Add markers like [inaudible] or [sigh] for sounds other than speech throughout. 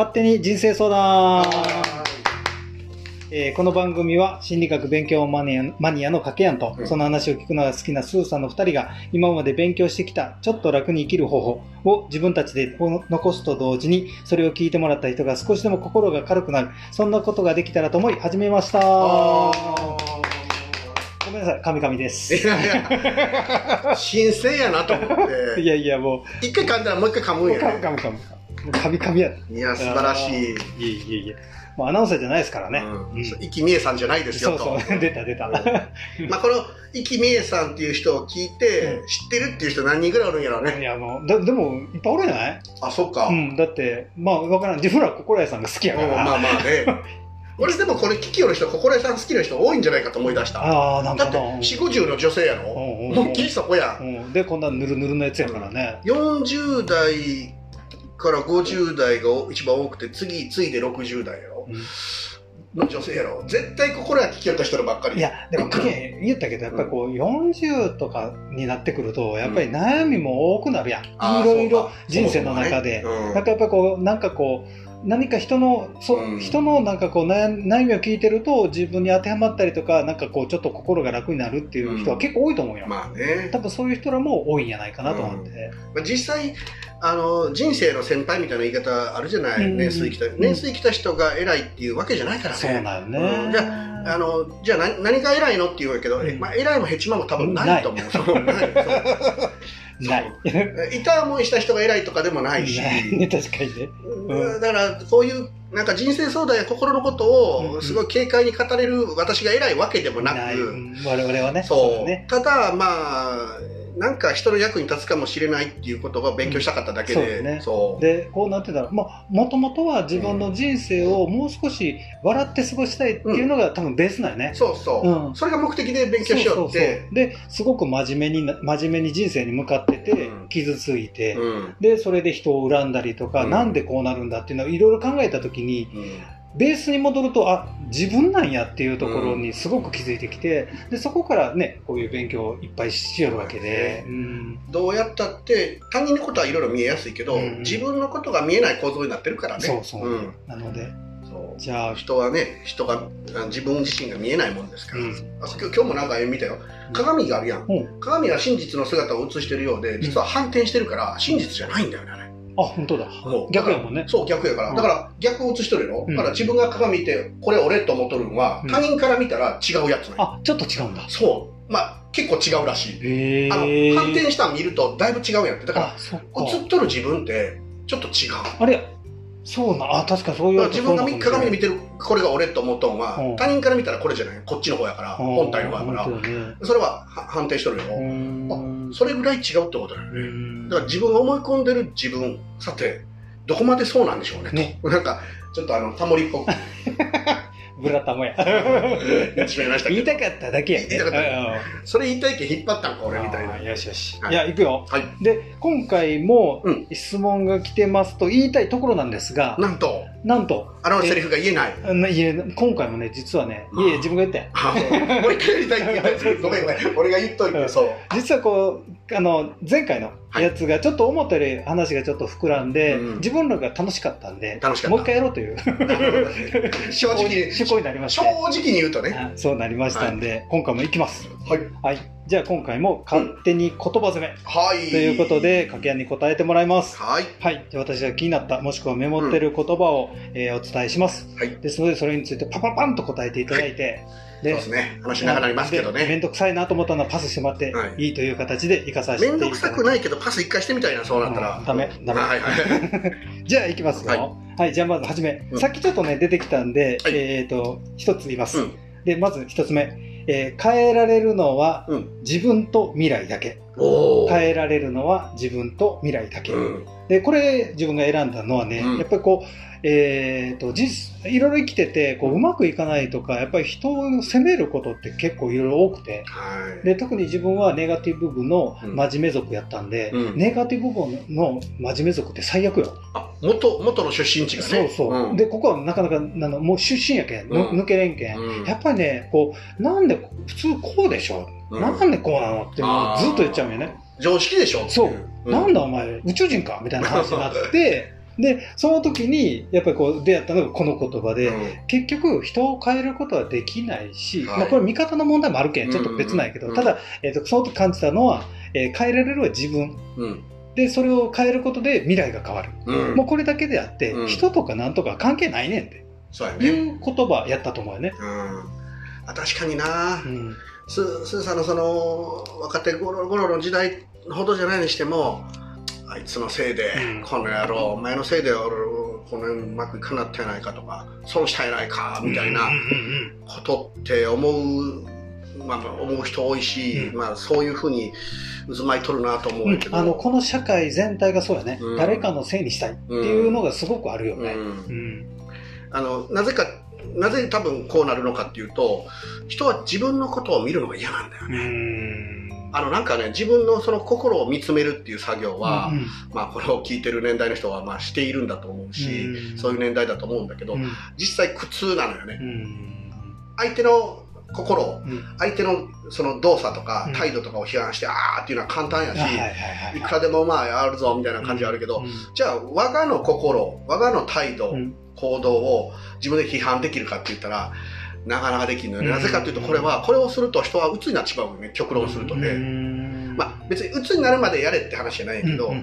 勝手に人生相談、えーこの番組は心理学勉強マニアマニアの掛けやんと、うんその話を聞くのが好きなスーさんの2人が今まで勉強してきたちょっと楽に生きる方法を自分たちで残すと同時にそれを聞いてもらった人が少しでも心が軽くなるそんなことができたらと思い始めました。あごめんなさい神々です。ーいやいや、[laughs] 新鮮やなと思っいて、やいやも一回噛んだらもう一回噛むんやね。神々神々もう神々やいや、素晴らしい。いえいえいえもうアナウンサーじゃないですからね、うんうん生きみえさんじゃないですよと。そうそう出た出た、うんまあこの生きみえさんっていう人を聞いて、うん知ってるっていう人何人ぐらいおるんやろういね。やもうだでもいっぱいおるんじゃない？あ、そっか。うん、だって、まあ、わからん。自分ら心屋さんが好きやから。うんまあまあね。[laughs] 俺でもこれ聞きよる人、心得さん好きな人多いんじゃないかと思い出した。ああ、なんだって、かな。4、50の女性やろ？うんうん思いっきりそこやん、で、こんなぬるぬるのやつやからね。40代から50代が一番多くて、次、次いで60代やろ。うんの女性やろ。絶対心や聞きよった人らばっかり。いや、でも、[clears throat] 言ったけど、やっぱりこう、40とかになってくると、やっぱり悩みも多くなるやん。あーいろいろ人生の中で。そうねなんかやっぱりこう、なんかこう、何か人の、そうん。人のなんかこう悩悩みを聞いてると自分に当てはまったりとか、なんかこうちょっと心が楽になるっていう人は結構多いと思うよ。うんまあね。多分そういう人らも多いんじゃないかなと思って。まあ実際あの人生の先輩みたいな言い方あるじゃない、うん。年数生きたん年数生きた人が偉いっていうわけじゃないからね。そうなんよね。うん。じあのじゃあ何何が偉いのって言うけど、まあ、偉いもヘチマも多分ないと思う。ないない。そういた思いした人が偉いとかでもないし、ないね、[laughs] 確かにね。うんだからこういうなんか人生相談や心のことうんをすごい軽快に語れる私が偉いわけでもなく、うん我々はね。そうだね。ただまあなんか人の役に立つかもしれないっていうことが勉強したかっただけで、うん。そうね。そう。で、こうなってたら、まあ、もともとは自分の人生をもう少し笑って過ごしたいっていうのが多分ベースなんよね。そうそう、うん。それが目的で勉強しようって。ですごく真面目にな真面目に人生に向かってて、うん。傷ついて、うん。でそれで人を恨んだりとか、うん。なんでこうなるんだっていうのをいろいろ考えた時にベースに戻るとあ自分なんやっていうところにすごく気づいてきて、でそこからねこういう勉強をいっぱいしよるわけで、うん。どうやったって他人のことはいろいろ見えやすいけど、うん。自分のことが見えない構造になってるからね。そうそう、ん。なのでじゃあ人はね人があ自分自身が見えないもんですから、うん。あ今日もなんか見たよ。鏡があるやん、うん。鏡は真実の姿を映してるようで実は反転してるから真実じゃないんだよねあ本当だ。逆やもんね。そう逆やから、うん。だから逆を映しとるよ、うん。だから自分が鏡見てこれ俺と思っとるのは、うん。他人から見たら違うやつね、あちょっと違うんだ。そう。まあ結構違うらしい、あの反転したの見るとだいぶ違うやんって。だから映っとる自分ってちょっと違う。あれそうな。あ確かにそういう自分が見鏡で見ててるこれが俺と思っとんは、うん。他人から見たらこれじゃない？こっちの方やから、本体の方やから、それはは判定しとるよ、うーんそれぐらい違うってことだようね、ん。だから自分が思い込んでる自分。さてどこまでそうなんでしょうね。ね。なんかちょっとあのタモリっぽく [laughs] ブラタモや。言ってしまいましたけど。言いたかっただけやね。言いたかった。それ言いたいけん引っ張ったんか俺みたいな。よしよし、はい。い、や行くよ。はい。で今回もうん。質問が来てますと言いたいところなんですが、なんと。なんと。あのセリフが言えない。え今回もね実はねいえ自分が言ったよ。あもう一回やりたいって言った。ごめんごめん。俺が言っといてそう。実はこうあの前回のやつがちょっと思ったより話がちょっと膨らんで、うん自分らが楽しかったんで楽しかった。もう一回やろうという。[laughs] 正直 [laughs] に趣向になりまし正て直に言うとね。あそうなりましたんで、今回も行きます。はい。はいじゃあ今回も勝手に言葉攻め、はい。ということで掛け合いに答えてもらいます。はい。はい。じゃあ私が気になった、もしくはメモってる言葉を、えーお伝えします。はい。ですので、それについてパパパンと答えていただいて、そうですね。話長くなりますけどね。でめんどくさいなと思ったのはパスしてもらってはい。いいという形で生かさせていめんただきます。どくさくないけどパス一回してみたいなそうなったら。うんダメ。ダメ。はいはい。[laughs] じゃあ行きますよ。ははい。じゃあまずはじめ、うん。さっきちょっとね、出てきたんで、はい。えっ、と、一つ言います。うん。で、まず一つ目。えー変えられるのはうん自分と未来だけ。変えられるのは自分と未来だけ。うんで、これ自分が選んだのはね、うん。やっぱりこう、えっ、と、実、いろいろ生きてて、こう、うまくいかないとか、やっぱり人を責めることって結構いろいろ多くて、はい。で、特に自分はネガティブ部のうん。真面目族やったんで、うん。ネガティブ部の真面目族って最悪よ。あ元元の出身地がね。そうそう、ん。で、ここはなかなか、あのもう出身やけん、ぬうん。抜けれんけん。うん。やっぱりね、こう、なんで、普通こうでしょ、うん。なんでこうなのってもうずっと言っちゃうんよね。常識でしょそう、うんなんだお前、宇宙人かみたいな話になって、[laughs] で、その時に、やっぱりこう出会ったのがこの言葉で、うん結局人を変えることはできないし、はいまあこれ見方の問題もあるけん、ちょっと別なんやけど、うんうんただ、えっ、と、その時感じたのは、えー変えられるのは自分。うん。で、それを変えることで未来が変わる。うん。もうこれだけであって、うん人とかなんとか関係ないねんってそうやいね。う言葉やったと思うよね。うん。あ確かになう。ん。す、すーさんのその、若手頃頃の時代ほどじゃないにしても、あいつのせいで、うん。この野郎、お前のせいで俺、このうまくいかなってやないかとか、損したやないか、みたいなことって思う、まあ、思う人多いし、うん。まあ、そういうふうに渦巻いとるなと思う。うん。あの、この社会全体がそうやね、うん。誰かのせいにしたいっていうのがすごくあるよね。あの、なぜか、なぜ多分こうなるのかっていうと、人は自分のことを見るのが嫌なんだようね。ん。あの、なんかね、自分のその心を見つめるっていう作業は、うんまあ、これを聞いてる年代の人は、まあ、しているんだと思うし、うんそういう年代だと思うんだけど、うん実際苦痛なのよね。うん相手の心を、うん。相手のその動作とかうん。態度とかを批判して、あーっていうのは簡単やし、はいくらでもまあ、あるぞみたいな感じはあるけど、うん。じゃあ、我がの心、我がの態度、うん。行動を自分で批判できるかって言ったら、なかなかできるのよね。うん。なぜかというと、これは、これをすると人は鬱になっちまうよね、極論するとうね。ん。まあ、別に鬱になるまでやれって話じゃないけど、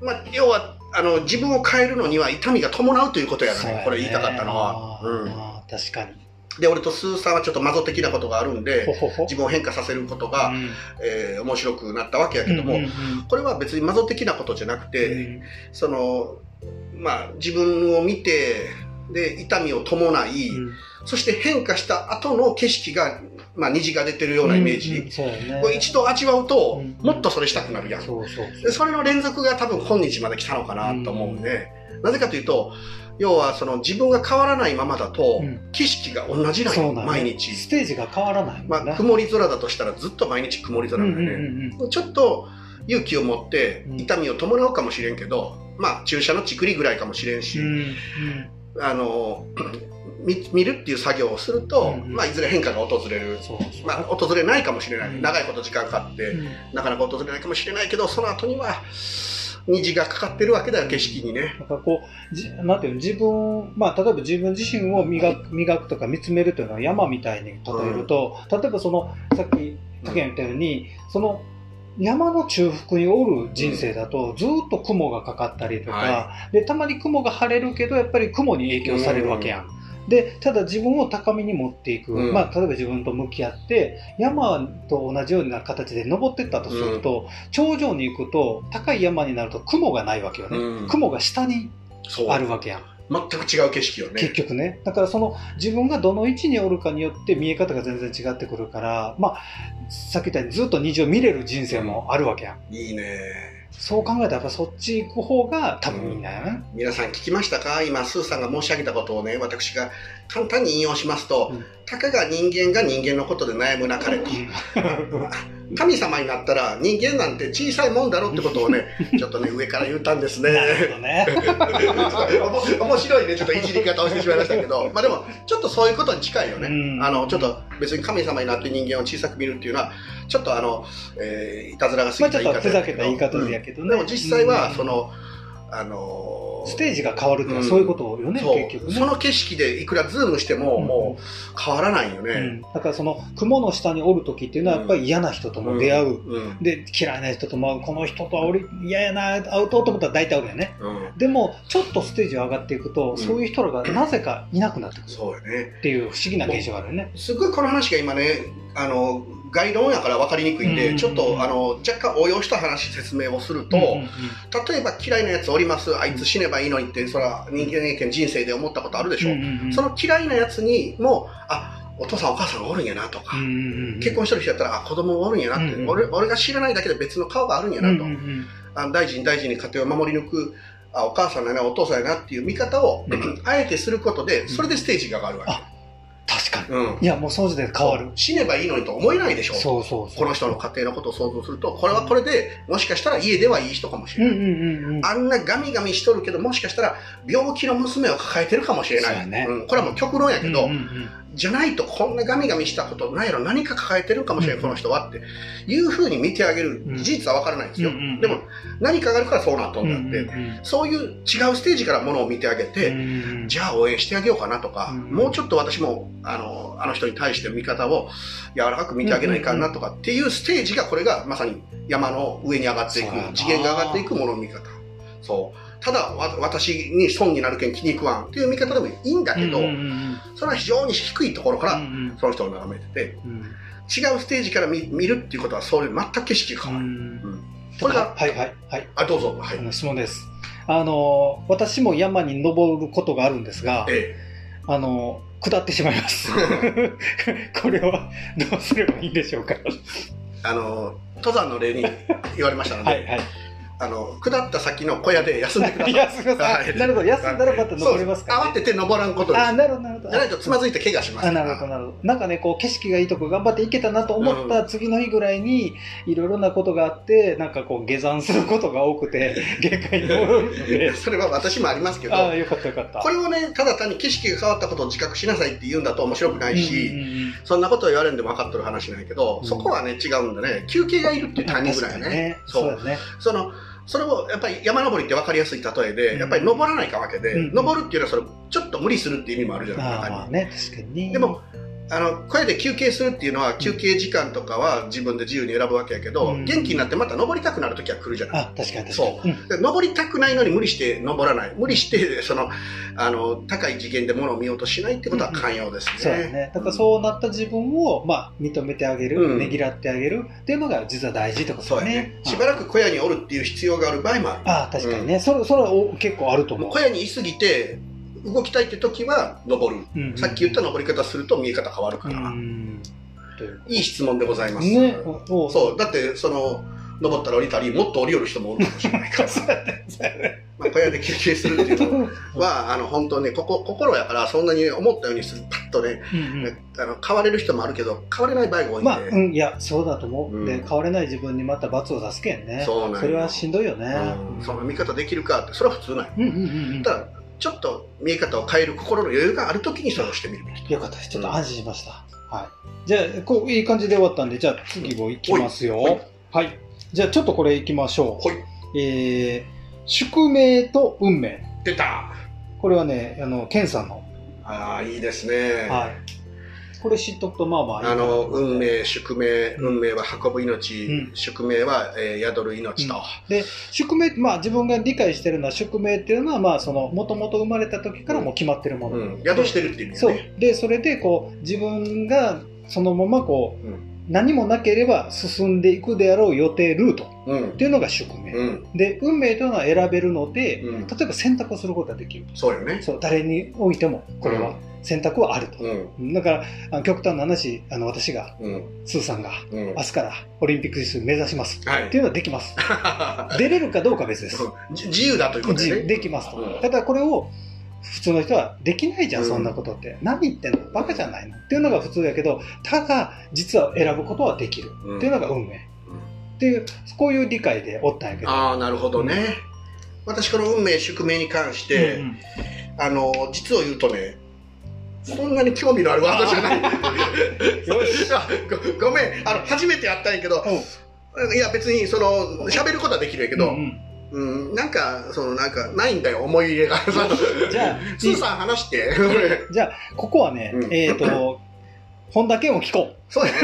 まあ、要は、あの、自分を変えるのには痛みが伴うということやね、そうやね。これ言いたかったのは。うん。確かに。で、俺とスーさんはちょっとマゾ的なことがあるんで。自分を変化させることが、うん。えー面白くなったわけやけども、うんうんこれは別にマゾ的なことじゃなくて、うん。その、まあ、自分を見て、で、痛みを伴い、うん。そして変化した後の景色が、まあ、虹が出てるようなイメージ。うんうんね。これ一度味わうと、うん。もっとそれしたくなるやん。そうそうでそれの連続が多分今日まで来たのかなと思うんで、なぜかというと、要はその自分が変わらないままだと、うん。景色が同じなんよ、そうなんや。毎日。ステージが変わらないねまあ、曇り空だとしたらずっと毎日曇り空うんなんだよね。うんうん。ちょっと勇気を持ってうん。痛みを伴うかもしれんけど、まあ注射のちくりぐらいかもしれんし、うんうん。あの見見るっていう作業をすると、うんまあいずれ変化が訪れる。まあ訪れないかもしれない。うん長いこと時間かかって、うん。なかなか訪れないかもしれないけど、その後には虹がかかってるわけだよ、景色にね。なんかこう、じなんていうの、自分、まあ、例えば自分自身を磨く磨くとか見つめるというのは山みたいに例えると、例えばその、さっき、竹谷言ったように、その、山の中腹におる人生だと、ずっと雲がかかったりとか、はで、たまに雲が晴れるけど、やっぱり雲に影響されるわけやん。で、ただ自分を高みに持っていく、うんまあ、例えば自分と向き合って、山と同じような形で登っていったとすると、頂上に行くと、高い山になると雲がないわけよね。うん雲が下に。あるわけやん。全く違う景色よね。結局ね。だからその自分がどの位置におるかによって見え方が全然違ってくるから、まあ、さっき言ったようにずっと虹を見れる人生もあるわけやん。いいね。そう考えたらやっぱそっち行く方が多分いいんだよね。皆さん聞きましたか？今、スーさんが申し上げたことをね、私が簡単に引用しますと、うんたかが人間が人間のことで悩むなかれと。[laughs] 神様になったら人間なんて小さいもんだろってことをね、[laughs] ちょっとね、上から言ったんですね。なるほどね。[laughs] 面白いね、ちょっといじり方をしてしまいましたけど、まあでも、ちょっとそういうことに近いよね。うんあの、ちょっと別に神様になって人間を小さく見るっていうのは、ちょっとあの、えーいたずらが過まあちょぎた言い方っとふざけた言い方でやけどね。でも実際は、うんその、あのーステージが変わるってのはそういうことよね、そう結局ね。その景色でいくらズームしても、うんもう変わらないよね。うんだからその雲の下におる時っていうのはやっぱり嫌な人とも出会う。うん。で、嫌いな人とも、この人とは俺嫌やな、会うとってことは大体おるよね。うん。でも、ちょっとステージを上がっていくと、うんそういう人らがなぜかいなくなってくるそうよね。っていう不思議な現象があるよね。すごいこの話が今ね、あの、概論やから分かりにくいんで、うんちょっとあの若干応用した話説明をすると、うんうんうん。例えば嫌いなやつおります、あいつ死ねばいいのにって、そら人間経験人生で思ったことあるでしょ。う。んうんうん。その嫌いなやつにも、あ、お父さんお母さんがおるんやなとか、うんうんうん結婚してる人やったら、あ、子供おるんやなって、うんうん俺俺が知らないだけで別の顔があるんやなと、うんうんあ大事に大事に家庭を守り抜く、あお母さんだな、お父さんやなっていう見方を、うんあえてすることで、それでステージが上がるわけ。確かに。うんいや、もうその時点で変わる。死ねばいいのにと思えないでしょ。そうそうそう。この人の家庭のことを想像すると、これはこれで、もしかしたら家ではいい人かもしれない。うんうんうんうん。あんなガミガミしとるけど、もしかしたら病気の娘を抱えてるかもしれない。そうやねん、これはもう極論やけど、うんうんうんじゃないとこんなガミガミしたことないやろ。何か抱えてるかもしれない、うん。この人はっていうふうに見てあげる。うん。事実は分からないんですよ、でも何かがあるからそうなっとうんんだって、うんそういう違うステージからものを見てあげて、うんじゃあ応援してあげようかなとか、うんもうちょっと私もあのあの人に対しての見方を柔らかく見てあげないかなとかっていうステージがこれがまさに山の上に上がっていく次元が上がっていくものの見方。そうただわ私に損になるけん気に食わんっていう見方でもいいんだけど、それは非常に低いところかうらん。その人を眺めててうん。違うステージから見見るっていうことはそれ全く景色が変わる、うん。うん。これがはいはいはい。あどうぞ。はい。質問です。あの私も山に登ることがあるんですがえあの下ってしまいます。[laughs] これはどうすればいいんでしょうか。えあの登山の例に言われましたので、はいはいあの下った先の小屋で休んでください。[laughs] 休んでください。はい。なるほど。休んだらまた登れますから、そう慌てて登らんことです。あなるほどなるほど。ないとつまずいて怪我します。あなるほどなるほど。なんかねこう景色がいいとこ頑張って行けたなと思った次の日ぐらいにいろいろなことがあってなんかこう下山することが多くて限界に戻るので。[laughs] それは私もありますけどああよかったよかった。これをねただ単に景色が変わったことを自覚しなさいって言うんだと面白くないし、そんなことを言われんでも分かってる話ないけど、うん。そこはね違うんだね休憩がいるっていうタイミングぐらいね。そう。そうだね。そのそれをやっぱり山登りって分かりやすい例えで、うん。やっぱり登らないかわけで、うん。登るっていうのはそれちょっと無理するっていう意味もあるじゃないああ中にまあね確かにでもあの小屋で休憩するっていうのは休憩時間とかは自分で自由に選ぶわけやけど、うん。元気になってまた登りたくなる時は来るじゃない。あ確かにそう。うん。で登りたくないのに無理して登らない。無理してそのあの高い次元で物を見ようとしないってことは寛容ですね、そうだね。だからそうなった自分を、まあ、認めてあげる、うん。ねぎらってあげるっていうのが実は大事ってことそうやだねね。しばらく小屋におるっていう必要がある場合もある。ああ、確かにね。それ、それはお結構あると思う。もう小屋にいすぎて動きたいって時は登る、うんうんさっき言った登り方すると見え方変わるかうら、いういい質問でございます、ね。おそう。だってその登ったら降りたりもっと降りよる人もおるかもしれないから。[laughs] まあ小屋で休憩するっていうのは [laughs] あの本当ねここ心やからそんなに思ったようにするパッとねうんうんあの変われる人もあるけど変われない場合が多いんで、まあ、うん、いや、そうだと思う。うん。で、変われない自分にまた罰を出すけんね。それはしんどいよね。うん。その見方できるかってそれは普通ないうんうんうんうん。ただちょっと見え方を変える心の余裕がある時にそれをしてみるべきよかったです。ちょっと安心しました。はい。じゃあ、こう、いい感じで終わったんで、じゃあ次も行きますよ。はい。じゃあ、ちょっとこれ行きましょう。ほいえー、宿命と運命。出たこれはね、あの、ケンさんの。ああいいですね、はい。これ知っとくと、まあまあいいあの運命宿命運命は運ぶ命、うん宿命は、えー宿る命と、で、宿命、まあ自分が理解してるのは宿命っていうのは、まあその、もともと生まれた時からもう決まってるもの。うん宿してるっていう意味そう。で、それでこう、自分がそのままこう、うん何もなければ進んでいくであろう予定ルートうんっていうのが宿命。うんで、運命というのは選べるので、うん例えば選択をすることができる。そうよねそう、誰においても、これは選択はあると。うんだから、あの極端な話、あの、私が、うんスーさんが、うん明日からオリンピック出場目指します。はいっていうのはできます。[laughs] 出れるかどうかは別です。じ自由だということでねできますと。うんただこれを、普通の人はできないじゃん、うん。そんなことって。何言ってんのバカじゃないの。っていうのが普通やけど、ただ、実は選ぶことはできる。うん。っていうのが運命。っていう、こういう理解でおったんやけど。ああなるほどね。私この運命宿命に関して、うんうん。あの実を言うとねそんなに興味のあるワードじゃない。よし。[laughs] あごごめん。あの初めてやったんやけどいや別にその喋ることはできるんやけど、うんうんうん、なんか、そのなんか、ないんだよ、思い入れが。じゃあ、スーさん話して。じゃあ、ここはね、うんえっ、と、本田健を聞こそうやね。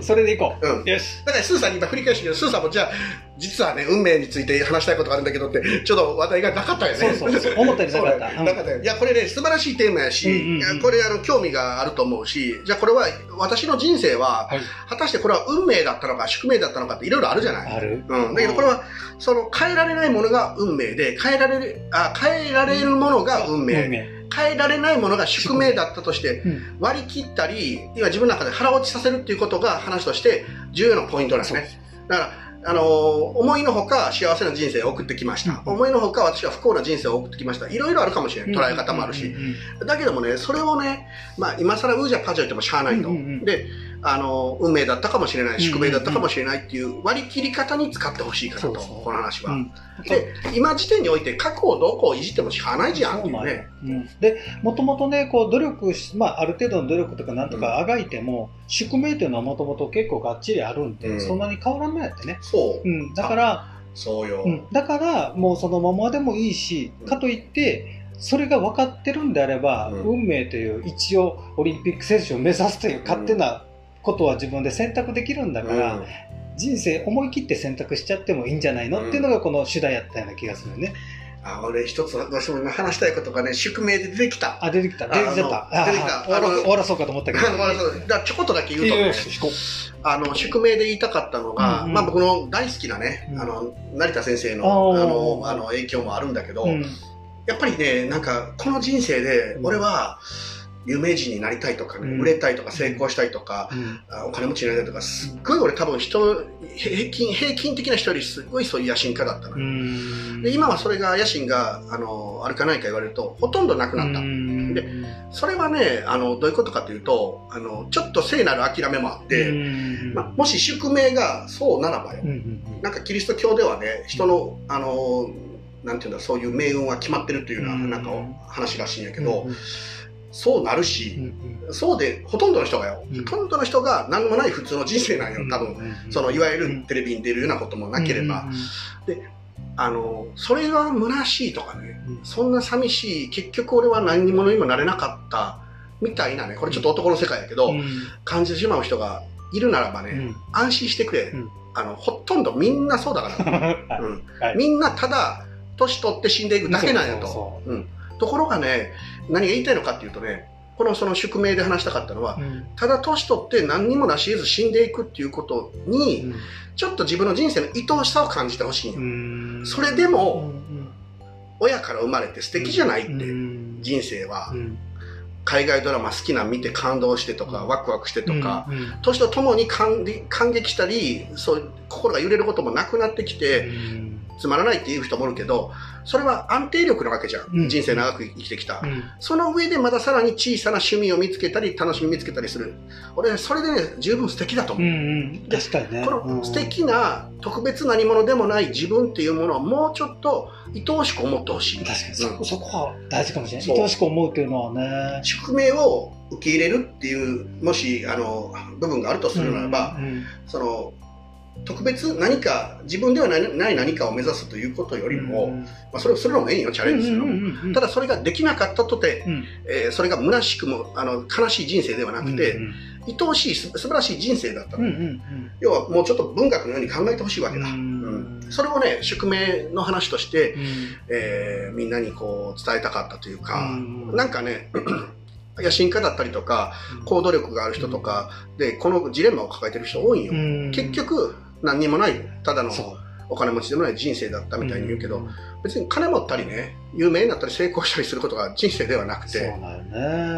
う。そ [laughs] れでいこうん。う。よし。だからスーさんに今振り返してけど、スーさんもじゃあ、実はね、運命について話したいことがあるんだけどって、ちょっと話題がなかったよね。そうそうそう。思ったよりなかった。なかったよいや、これね、素晴らしいテーマやし、うんうんうんこれ、あの、興味があると思うし、じゃあこれは、私の人生は、はい。果たしてこれは運命だったのか、宿命だったのかっていろいろあるじゃない？あるうん。だけどこれは、その、変えられないものが運命で、変えられる、あ、変えられるものが運命。運命。変えられないものが宿命だったとして、うん。割り切ったり、今自分の中で腹落ちさせるっていうことが話として重要なポイントなんですね。だから、あのー思いのほか幸せな人生を送ってきました。うん思いのほか私は不幸な人生を送ってきました。いろいろあるかもしれない。捉え方もあるし。だけどもね、それをね、まあ今更うーじゃパーじゃ言ってもしゃあないと。で、あの、運命だったかもしれない、うん宿命だったかもしれないっていう割り切り方に使ってほしいかなと、そうそう。この話は。うん。で、今時点において過去をどこをいじってもしゃあないじゃんっていうね。うん、でもともとねこう努力し、まあ、ある程度の努力とかなんとかあがいても、宿命っていうのはもともと結構がっちりあるんで、うん。そんなに変わらないってね、そう。う。ん、だから、そうよ。うん、だからもうそのままでもいいしうん。かといってそれが分かってるんであれば、うん。運命という一応オリンピック選手を目指すという勝手なことは自分で選択できるんだから、うん人生思い切って選択しちゃってもいいんじゃないの、うんっていうのがこの主題やったような気がするね。あ俺一つどうしても今話したいことがね、宿命で出てきた。あ、出てきた。あ出てきた。出てきたあ終わらそうかと思ったけど。[laughs] だからちょこっとだけ言うとあの、宿命で言いたかったのが、うんうんまあ僕の大好きなね、うんあの、成田先生の、あの、あの影響もあるんだけど、う。うん。やっぱりね、なんか、この人生で、俺は、有名人になりたいとかね、うん。売れたいとか成功したいとか、うん。あお金持ちになりたいとか、すっごい俺多分人、平均、平均的な人よりすごいそういう野心家だったの。で、今はそれが野心が、あの、あるかないか言われると、ほとんどなくなった。うん。でそれはね、あの、どういうことかというと、あの、ちょっと聖なる諦めもあって、うん。まあ、もし宿命がそうならばよ、うんうんなんかキリスト教ではね、人の、あの、なんていうんだ、そういう命運は決まってるというような、うん。なんか話らしいんやけうんど、そうなるうんし、うん。そうで、ほとんどの人がよ、うん。ほとんどの人が何もない普通の人生なんよ、多分。分その、いわゆるテレビに出るようなこともなければ、あの、それは虚しいとかね、うん。そんな寂しい、結局俺は何にもにもなれなかった、みたいなね、これちょっと男の世界やけど、うん。感じてしまう人がいるならばね、うん。安心してくれ、うん。あの、ほとんどみんなそうだから、[laughs] はい。うん。はいみんなただ、年取って死んでいくだけなんやと。そうそうん、ところがね、何が言いたいのかっていうとね、このその宿命で話したかったのは、うん。ただ年取って何にもなし得ず死んでいくっていうことに、うん。ちょっと自分の人生の愛おしさを感じてほしいそれでも、うん親から生まれて素敵じゃないって、うん。人生は。う。ん。海外ドラマ好きなの見て感動してとか、うん。ワクワクしてとか、年とともに感感激したり、そう心が揺れることもなくなってきて、うんつまらないっていう人もおるけど、それは安定力なわけじゃん。うん。人生長く生きてきた。うん。その上でまださらに小さな趣味を見つけたり、楽しみ見つけたりする。俺、それでね、十分素敵だと思う。うんうん。確かにね。この素敵な特別何者でもない自分っていうものをもうちょっと愛おしく思ってほしい。確かに。そこ,、うん。そこは大事かもしれない。愛おしく思うっていうのはね。宿命を受け入れるっていう、もし、あの、部分があるとするならば、うん。その、特別何か、自分ではないない何かを目指すということよりも、うん。まあ、それそれもええんよ、チャレンジするの。も。うんうんうんうん。ただそれができなかったとて、うん。えーそれが虚しくもあの悲しい人生ではなくて、うん愛おしいす素晴らしい人生だったの、うんうん要はもうちょっと文学のように考えてほしいわけだ、うん。うん。それをね宿命の話として、うん。えーみんなにこう伝えたかったというか、うん。なんかね野心家だったりとかうん。行動力がある人とかでこのジレンマを抱えてる人多いんよ、うん。結局何にもないただのお金持ちでもない人生だったみたいに言うけど、ん。別に金持ったりね有名になったり成功したりすることが人生ではなくて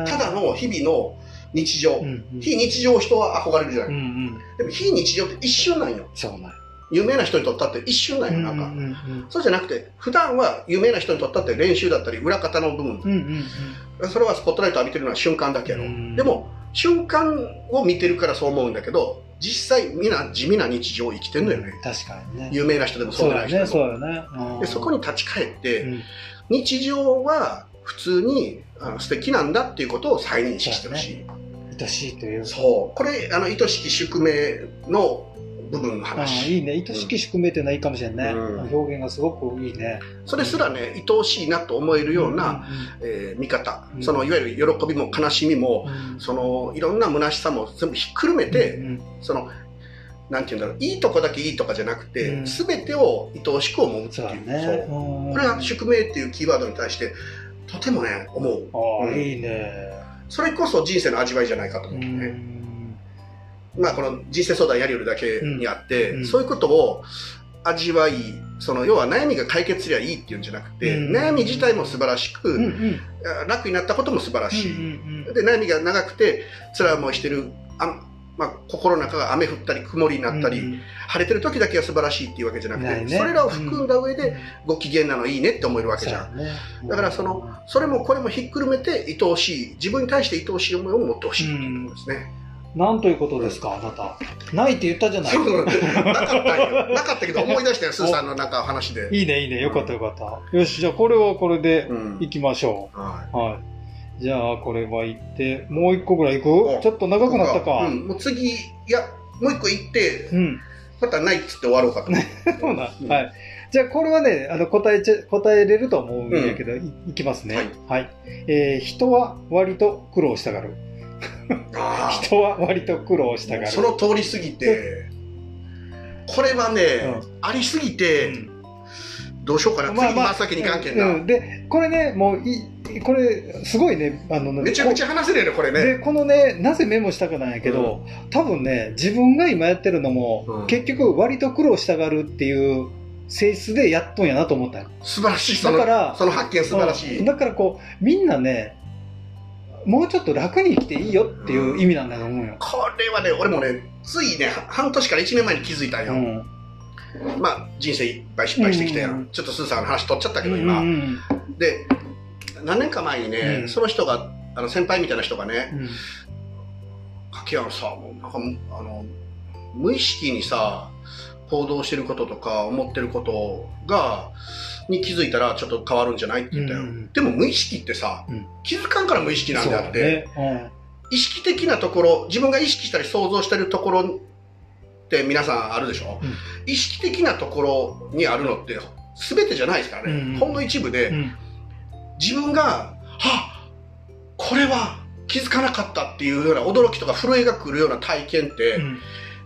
ただの日々の日常、非日常を人は憧れるじゃない、でも非日常って一瞬なんよ。そうなんよ有名な人にとったって一瞬なんよなんか、うんうんそうじゃなくて普段は有名な人にとったって練習だったり裏方の部分。うんうんうん。それはスポットライト浴びてるのは瞬間だけやろ、うん。でも瞬間を見てるからそう思うんだけど実際みんな地味な日常を生きてんのよね、確かにね。有名な人でもそうじゃない人でも。ねそうだよねうんでそこに立ち返って、うん。日常は普通にあの素敵なんだっていうことを再認識してほしい、愛しいという。そう。これあの愛しき宿命の部分の話。いいね。愛しき宿命っていうのはいいかもしれんね、うん。表現がすごくいいね。それすらね愛おしいなと思えるような、えー見方、うん。そのいわゆる喜びも悲しみも、うん。そのいろんな虚しさも全部ひっくるめて、うんそのなんて言うんだろういいとこだけいいとかじゃなくて、うん。全てを愛おしく思うってそいう。そうう。んこれは宿命っていうキーワードに対してとてもね思う。ああ、うん。いいね。それこそ人生の味わいじゃないかとう思うね、んまあこの人生相談やりよるだけにあって、うん。うん。そういうことを味わいその要は悩みが解決すりゃいいっていうんじゃなくて、うん。悩み自体も素晴らしく、うんうん。楽になったことも素晴らしい、うんで悩みが長くて辛い思いしてるあ、まあ、心の中が雨降ったり曇りになったり、うん晴れてる時だけは素晴らしいっていうわけじゃなくてね。それらを含んだ上でご機嫌なのいいねって思えるわけじゃん、ね。だからそのそれもこれもひっくるめて愛おしい自分に対して愛おしい思いを持ってほしいっていうことですね、なんということですか、あなた。ないって言ったじゃないそう [laughs] なかったんよ。なかったけど思い出したよ、スーさんのなんか話で。いいね、いいね。よかったよかった。よし、じゃあこれはこれでうん行きましょはう。はい。じゃあこれは行って、もう一個ぐらい行おくちょっと長くなったか。う。ん、もう次、いや、もう一個行って、うん。またないっつって終わろうかと。[laughs] そうなうんはい。じゃあこれはね、あの答えちゃ、答えれると思うんやけど、いいきますね。はいはい。えー人は割と苦労したがる。あ人は割と苦労したがる。あその通り過ぎて、これはね、ありすぎて、どうしようかな、次真っ先にいかんけんな。うん、で、これね、もうい、これ、すごいね、あの、めちゃくちゃ話せるよね、これね。で、このね、なぜメモしたかなんやけど、多分ね、自分が今やってるのも、うん結局割と苦労したがるっていう性質でやっとんやなと思ったよ。素晴らしい、そのだからその発見素晴らしい。うんだからこう、みんなね、もうちょっと楽に生きていいよっていう意味なんだと思うよ。これはね、俺もね、ついね、は半年から1年前に気づいたんよ。うん。まあ、人生いっぱい失敗してきたやん。うんちょっとスーさんの話取っちゃったけど、今。うんで、何年か前にね、うんその人が、あの先輩みたいな人がね、うん柿山さ、もうなんか、あの、無意識にさ、行動してることとか思ってることが、に気づいたらちょっと変わるんじゃないって言ったよ。うん。でも無意識ってさ、うん。気づかんから無意識なんであって、だね。うん。意識的なところ、自分が意識したり想像してるところって皆さんあるでしょ、うん。意識的なところにあるのって全てじゃないですからね。うんほんの一部で、うん。自分が、はこれは気づかなかったっていうような驚きとか震えが来るような体験って、うん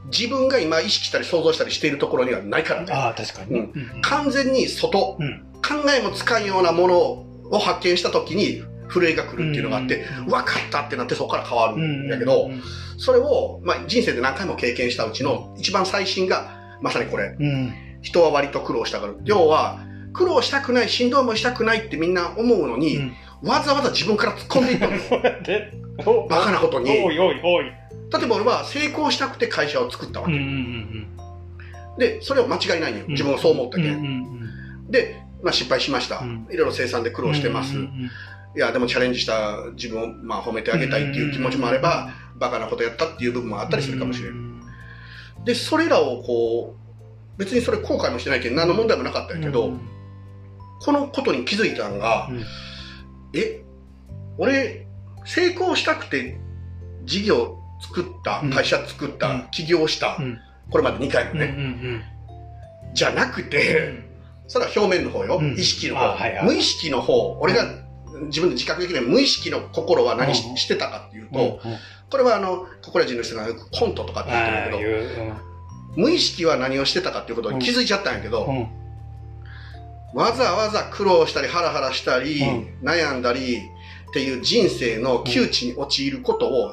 自分が今意識したり想像したりしているところにはないからね。ああ、確かにね。うん。完全に外、うん。考えもつかんようなものを発見した時に震えが来るっていうのがあって、うん分かったってなってそこから変わるうんんだけど、うん。それを、まあ、人生で何回も経験したうちの一番最新がまさにこれ。うん。人は割と苦労したがる。要は苦労したくないしんどい思いしたくないってみんな思うのに、うんわざわざ自分から突っ込んでいったの。よそうやっておバカなことに。例おいおいおい。えば俺は成功したくて会社を作ったわけ、うんうんうんでそれは間違いないよ。うん。自分はそう思ったうん。け、うんうん。で、まあ、失敗しました、うん。いろいろ生産で苦うん労してます、うんうんいやでもチャレンジした自分を、まあ、褒めてあげたいっていう気持ちもあれば、バカなことやったっていう部分もあったりするかもしれない、うんでそれらをこう別にそれ後悔もしてないけど何の問題もなかったんやけど、うんこのことに気づいたのが、うんえ？俺成功したくて事業作ったうん。会社作った、うん。起業した、うん。これまで2回もうんうね、ん。じゃなくて、それは表面の方よ、うん。意識の方、あはいはい。無意識の方。俺が自分で自覚できない。無意識の心は何し,、うん。してたかっていうと、うんうん。これはあのココラジンの人がよくコントとかって言ってるけど、無意識は何をしてたかっていうことに気づいちゃったんやけど、うんうんわざわざ苦労したりハラハラしたり、うん悩んだりっていう人生の窮地に陥ることを、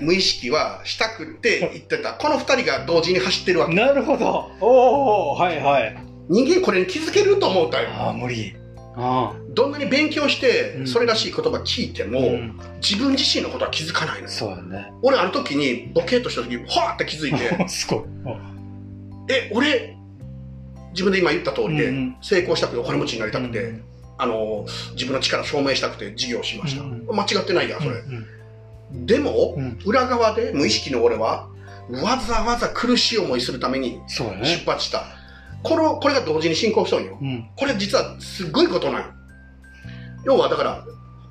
無意識はしたくって言ってた。この二人が同時に走ってるわけ。なるほど。おおはいはい。人間これに気づけると思ったよ。ああ、無理。あどんなに勉強してう、んそれらしい言葉聞いてあ。も、うん自分自身のことは気づかないのよ。そうだね。俺ある時にボケっとした時に、はーって気づいて、[laughs] すごい。え、俺、自分で今言った通りで、成功したくてお金持ちになりたくて、うんあの、自分の力を証明したくて事業をしました。うん間違ってないやん、それ。うんでも、うん裏側で無意識の俺は、わざわざ苦しい思いするために出ね。発した。この、これが同時に進行しとんよ。うん。これ実はすごいことなんよ。要はだから、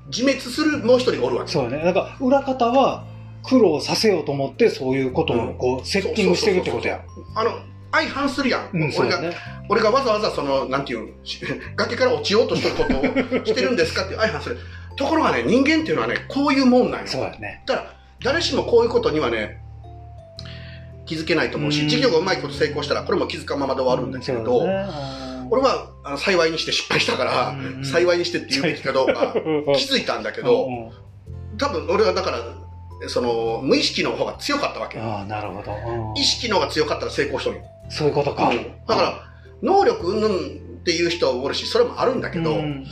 自滅するもう一人がおるわけ。そうだね。なんか、裏方は苦労させようと思って、そういうことをこう、セッティングしてるってことや。あの、相反するやん。うん、俺が。俺がわざわざその、なんていうの、[laughs] 崖から落ちようとしてることをしてるんですかって [laughs] 相反する。ところがね、人間っていうのはね、こういうもんなんよ。そうだね。だから誰しもこういうことにはね気づけないと思うし、うん事業がうまいこと成功したらこれも気づかんままで終わるんだけれど、ね俺はあの幸いにして失敗したから、うん幸いにしてって言うべきかど [laughs] うか気づいたんだけど、多分俺はだからその無意識の方が強かったわけ、ああ、なるほど。うん。意識の方が強かったら成功しとるよ、そういうことか。うん。だから能力うんぬんっていう人はおるしそれもあるんだけど、うんうん。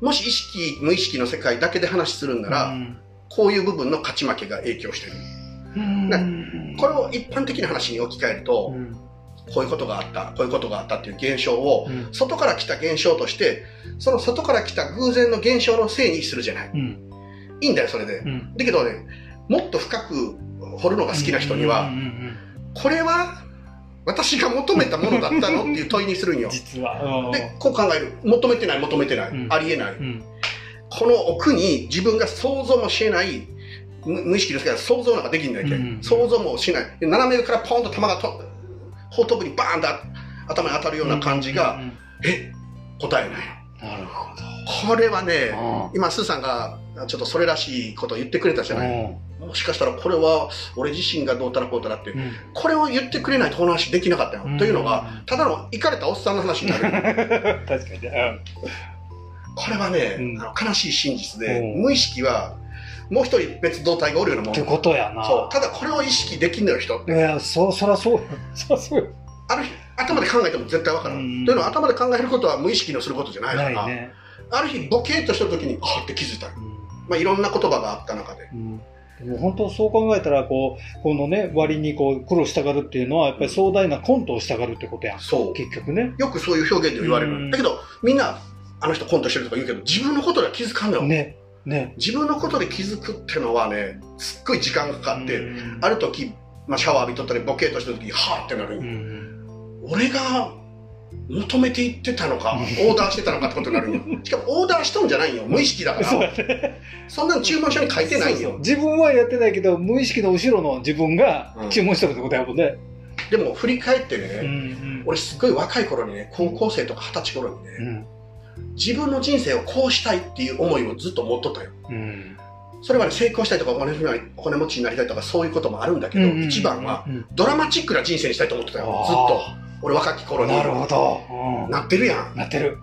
もし意識無意識の世界だけで話するんなら、うん。こういう部分の勝ち負けが影響してる。うん。これを一般的な話に置き換えると、うん。こういうことがあった、こういうことがあったっていう現象を、うん。外から来た現象として、その外から来た偶然の現象のせいにするじゃない。うん。いいんだよ、それで。うん。だけどね、もっと深く掘るのが好きな人には、これは私が求めたものだったのっていう問いにするんよ。[laughs] 実は。で、こう考える。求めてない、求めてない。うんありえない。うんこの奥に自分が想像もしえない、無無意識ですから想像なんかできんないけ、うん想像もしない。で斜め上からポンと弾がと後頭部にバーンと頭に当たるような感じが、うんうんえ？答えない。うんなるほど。これはね、あ今、スーさんがちょっとそれらしいことを言ってくれたじゃない。ーもしかしたらこれは俺自身がどうたらこうたらって、うんこれを言ってくれないと話できなかったよ。うんというのが、ただのイかれたおっさんの話になる。[laughs] 確かにね。これはね、悲しい真実で、うん無意識はもう一人別動体がおるようなもんってことやな。そうただこれを意識できんのよ人っていや、そ、そらそうよ。[laughs] そらそうよ。ある日頭で考えても絶対わからん、うんというのは頭で考えることは無意識のすることじゃないからね。ある日ボケーっとした時にあって気づいた、うんまあ、いろんな言葉があった中で。うん。でも本当そう考えたら、こう、このね、割にこう、苦労したがるっていうのは、やっぱり壮大なコントをしたがるってことやん。そう。結局ね。よくそういう表現で言われる、うん。だけどみんなあの人コントしてるとか言うけど自分のことでは気づかんのよ、ね。ね。自分のことで気づくってのはねすっごい時間がかかって、うん。ある時、まあ、シャワー浴びとったりボケーっとした時にはーってなる、うん。俺が求めていってたのか、オーダーしてたのかってことになるんよ。しかもオーダーしとんじゃないんよ。無意識だかそうら。やね。そんなの注文書に書いてないんよそうそう。自分はやってないけど、無意識の後ろの自分がうん注文したってことやもんね。でも振り返ってね、うん俺すっごい若い頃にね、高校生とか二十歳頃にね、うん。自分の人生をこうしたいっていう思いをずっと持っとったよ。うん。それまで成功したいとかお金お金持ちになりたいとかそういうこともあるんだけど、うん一番はうんドラマチックな人生にしたいと思ってたよ。ずっと。俺若き頃に。なるほど。うんなってるやん。なってる。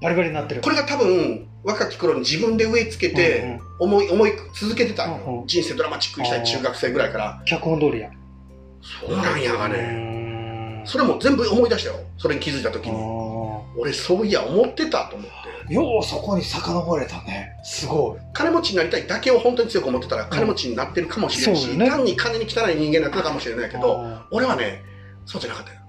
バリバリになってる。これが多分、若き頃に自分で植え付けてん、思い、思い続けてた。うんうん人生ドラマチックにしたい中学生ぐらいから。脚本通りや。そうなんやがね。ねそれも全部思い出したよ。それに気づいた時に。俺そういや思ってたと思って。ようそこに遡れたね。すごい。金持ちになりたいだけを本当に強く思ってたら金持ちになってるかもしれんし、そうよね単に金に汚い人間だったかもしれないけど、あ俺はね、そうじゃなかったよ。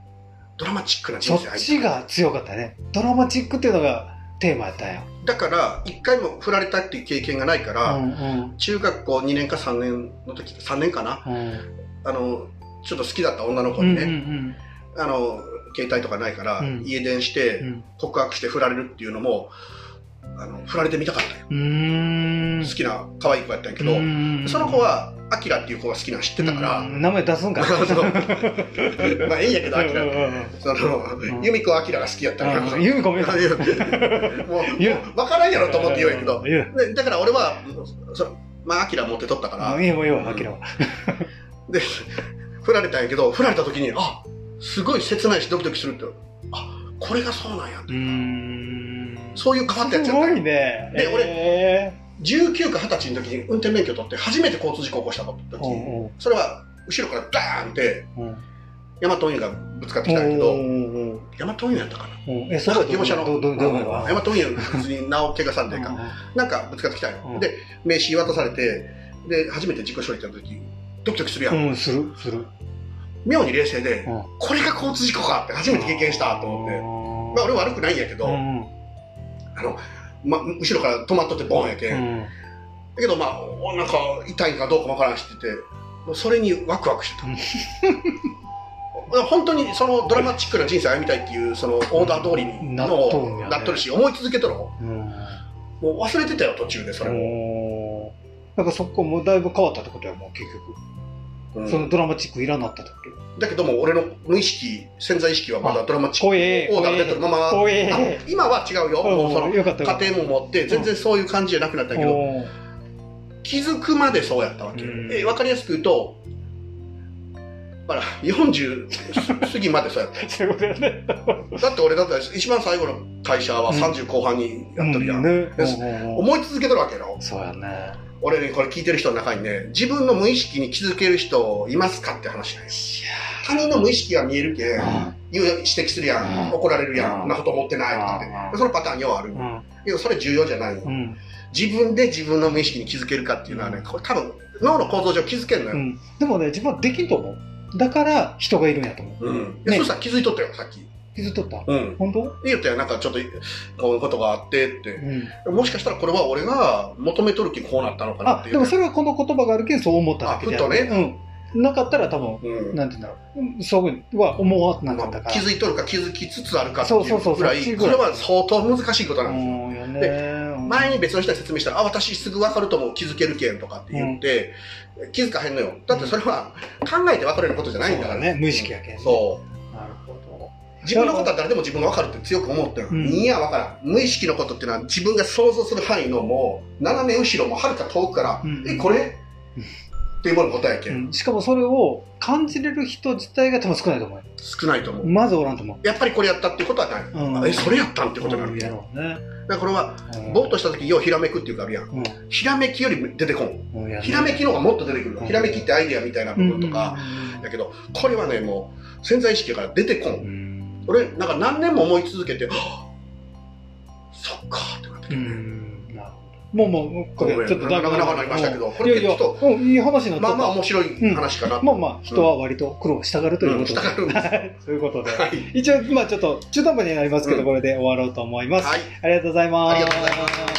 ドラマチックな人生っちが強かったね。ドラマチックっていうのがテーマやったんや。だから、一回も振られたっていう経験がないから、うんうん。中学校2年か3年の時、3年かな？うん。あの、ちょっと好きだった女の子うんにね、うん。あの、携帯とかないから、うん。家電してうん。告白して振られるっていうのも、あの、振られてみたかったよ。好きな可愛い子やったんやけど、うん。その子は、アキラっていう子が好きなの知ってたから、うん名前出すんか [laughs] まあ、ええんやけど、アキラその、ユミコアキラが好きやったんやうんユミコも [laughs] もう、言う分からんやろと思って言うんやけど、だから俺は、そまあ、アキラ持ってとったから、いいもういいわ、アキラは。[laughs] で、振られたんやけど、振られた時に、あすごい切ないしドキドキするって、あこれがそうなんや。って。そういう変わったやつすごやった。んやいね。で俺え19か20歳の時に運転免許取って初めて交通事故を起こした時、ーうんうん。それは後ろからダーンってうん。ヤマト運輸がぶつかってきたんやけど、うんうんヤマト運輸やったかな？うん。業者の。ヤマト運輸別に名を怪我さんでか。なんかぶつかってきたんよ、うん。で名刺渡されてで初めて自己処理した時ドキドキするやん、うん、する、する。妙に冷静で、うん。これが交通事故かって初めて経験したと思って、まあ俺悪くないんやけど、うん。あの、ま、後ろから止まっとってボンやけ、、うん。んだけどまあおなんか痛いんかどうかもわからんしっててそれにワクワクしてた。[laughs] 本当にそのドラマチックな人生歩みたいっていうそのオーダー通りになっのとるんやね。なっとるし思い続けとるもうん。んもう忘れてたよ途中でそれも、なんかそこもうだいぶ変わったってことやもん、結局。うん。そのドラマチックいらなったってこだけども俺の無意識潜在意識はまだドラマと。チック。オーダー出てるまま。今は違うよ。もうその家庭も持って全然そういう感じじゃなくなったけど、気づくまでそうやったわけ、うん。え分かりやすく言うとほら40過ぎまでそうやっ [laughs] そういうことやね。ただって俺だって一番最後の会社は30後半にやっとるやん、うん。うん。うん。うん思い続けてるわけよそうやね。俺ねこれ聞いてる人の中にね自分の無意識に気づける人いますかって話なんです。いや他人の無意識が見えるけ指摘するやん、うん。怒られるやん、うん。そんなこと思ってないとかうん。ってそのパターンようある、うん。けどそれ重要じゃない。よ、うん。自分で自分の無意識に気づけるかっていうのはねこれ多分脳の構造上気づけるのよ、うん。でもね、自分はできんと思う。だから人がいるんやと思う。うん。ね。そうさん気づいとったよ、さっき。気づいとった？うん。本当？言ったよ、なんかちょっと、こういうことがあってって。うん。もしかしたらこれは俺が求めとる気こうなったのかなっあ、ていう。でもそれはこの言葉があるけんそう思っただけであって。あふとうん。なかったら多分、うん。なんて言うんだろう。うんそうは思わなかったから。気づいとるか気づきつつあるかってそうそうそういうぐらい、これは相当難しいことうなんですよ。んよね。前に別の人に説明したら、あ、私すぐ分かると思う、気づけるけんとかって言って、気づかへんのよ。だってそれは考えて分かるようなことじゃないんだからね無意識やけんねそう。自分のことは誰でも自分が分かるって強く思ってる、うん。いや分からん。無意識のことっていうのは自分が想像する範囲のもう斜め後ろもはるか遠くから、うん。えこれ、うんっていうものの答えやけ、うん。んしかもそれを感じれる人自体が多分少ないと思うよ。少ないと思う、まずおらんと思う。やっぱりこれやったってことはない、うん。あえそれやったんってことになる。うんけど、やろうね。だからこれはうん。ぼーっとした時ようひらめくっていうかあるやん。うん。ひらめきより出てこん。ひらめきの方がもっと出てくる。ひらめきってアイデアみたいな部分とか、だけどこれはねもう潜在意識から出てこん俺なんか何年も思い続けてはぁそっかってなってきうて、んなるほど。もうもう、これちょっとだいぶ長々なりましたけどこいやいやれちょっ、うんいい話になまあ。まあ面白い話かなと、まあまあ、人は割と苦労したがるということで。うん従うんですはい [laughs] そういうことで。はい、一応、まあちょっと中途半端になりますけど、うんこれで終わろうと思います。はいありがとうございます。ありがとうございます